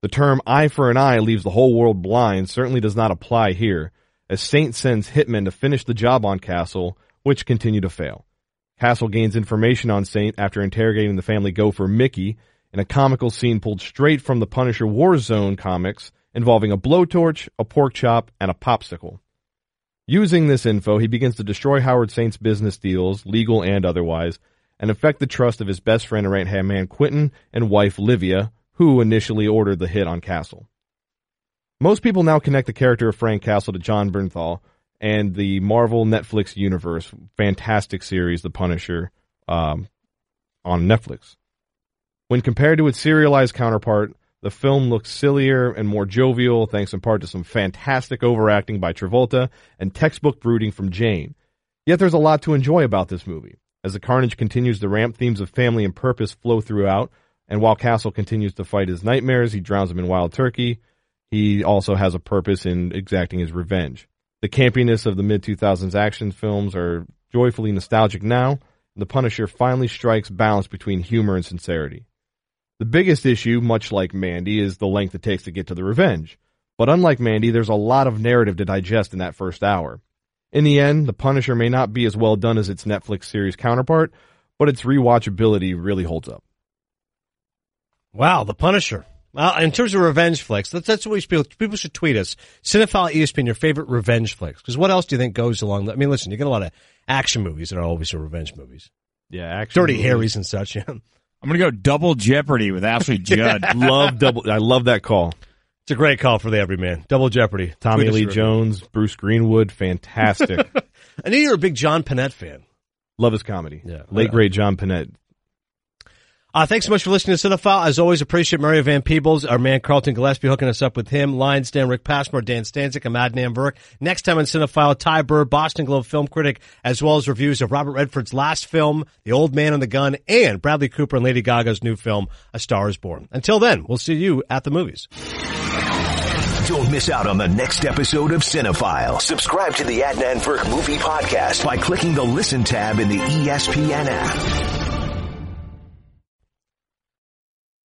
The term eye for an eye leaves the whole world blind certainly does not apply here, as Saint sends hitmen to finish the job on Castle, which continue to fail. Castle gains information on Saint after interrogating the family gopher Mickey in a comical scene pulled straight from the Punisher Warzone comics involving a blowtorch, a pork chop, and a popsicle. Using this info, he begins to destroy Howard Saint's business deals, legal and otherwise, and affect the trust of his best friend and right hand man Quentin and wife Livia, who initially ordered the hit on Castle. Most people now connect the character of Frank Castle to Jon Bernthal, and the Marvel Netflix universe. Fantastic series, The Punisher, um, on Netflix. When compared to its serialized counterpart, the film looks sillier and more jovial thanks in part to some fantastic overacting by Travolta and textbook brooding from Jane. Yet there's a lot to enjoy about this movie. As the carnage continues to ramp, themes of family and purpose flow throughout, and while Castle continues to fight his nightmares, he drowns them in wild turkey. He also has a purpose in exacting his revenge. The campiness of the mid 2000s action films are joyfully nostalgic now, and The Punisher finally strikes balance between humor and sincerity. The biggest issue, much like Mandy, is the length it takes to get to the revenge. But unlike Mandy, there's a lot of narrative to digest in that first hour. In the end, The Punisher may not be as well done as its Netflix series counterpart, but its rewatchability really holds up. Wow, The Punisher. Well, in terms of revenge flicks, that's, that's what we should, people should tweet us. Cinephile ESPN, your favorite revenge flicks. Because what else do you think goes along? The, I mean, listen, you get a lot of action movies that are always revenge movies. Yeah, action. Dirty movies. Harrys and such. <laughs> Yeah, I'm gonna go double Jeopardy with Ashley <laughs> Judd. love double. I love that call. it's a great call for the everyman. Double Jeopardy. Tommy Lee your- Jones, Bruce Greenwood, fantastic. <laughs> I knew you were a big John Pinette fan. love his comedy. Yeah. late great John Pinette. Uh, thanks so much for listening to Cinephile. As always, appreciate Mario Van Peebles, our man Carlton Gillespie hooking us up with him, Lions Dan, Rick Passmore, Dan Stanzik, and Adnan Virk. Next time on Cinephile, Ty Burr, Boston Globe film critic, as well as reviews of Robert Redford's last film, The Old Man and the Gun, and Bradley Cooper and Lady Gaga's new film, A Star is Born. Until then, we'll see you at the movies. Don't miss out on the next episode of Cinephile. Subscribe to the Adnan Virk Movie Podcast by clicking the Listen tab in the ESPN app.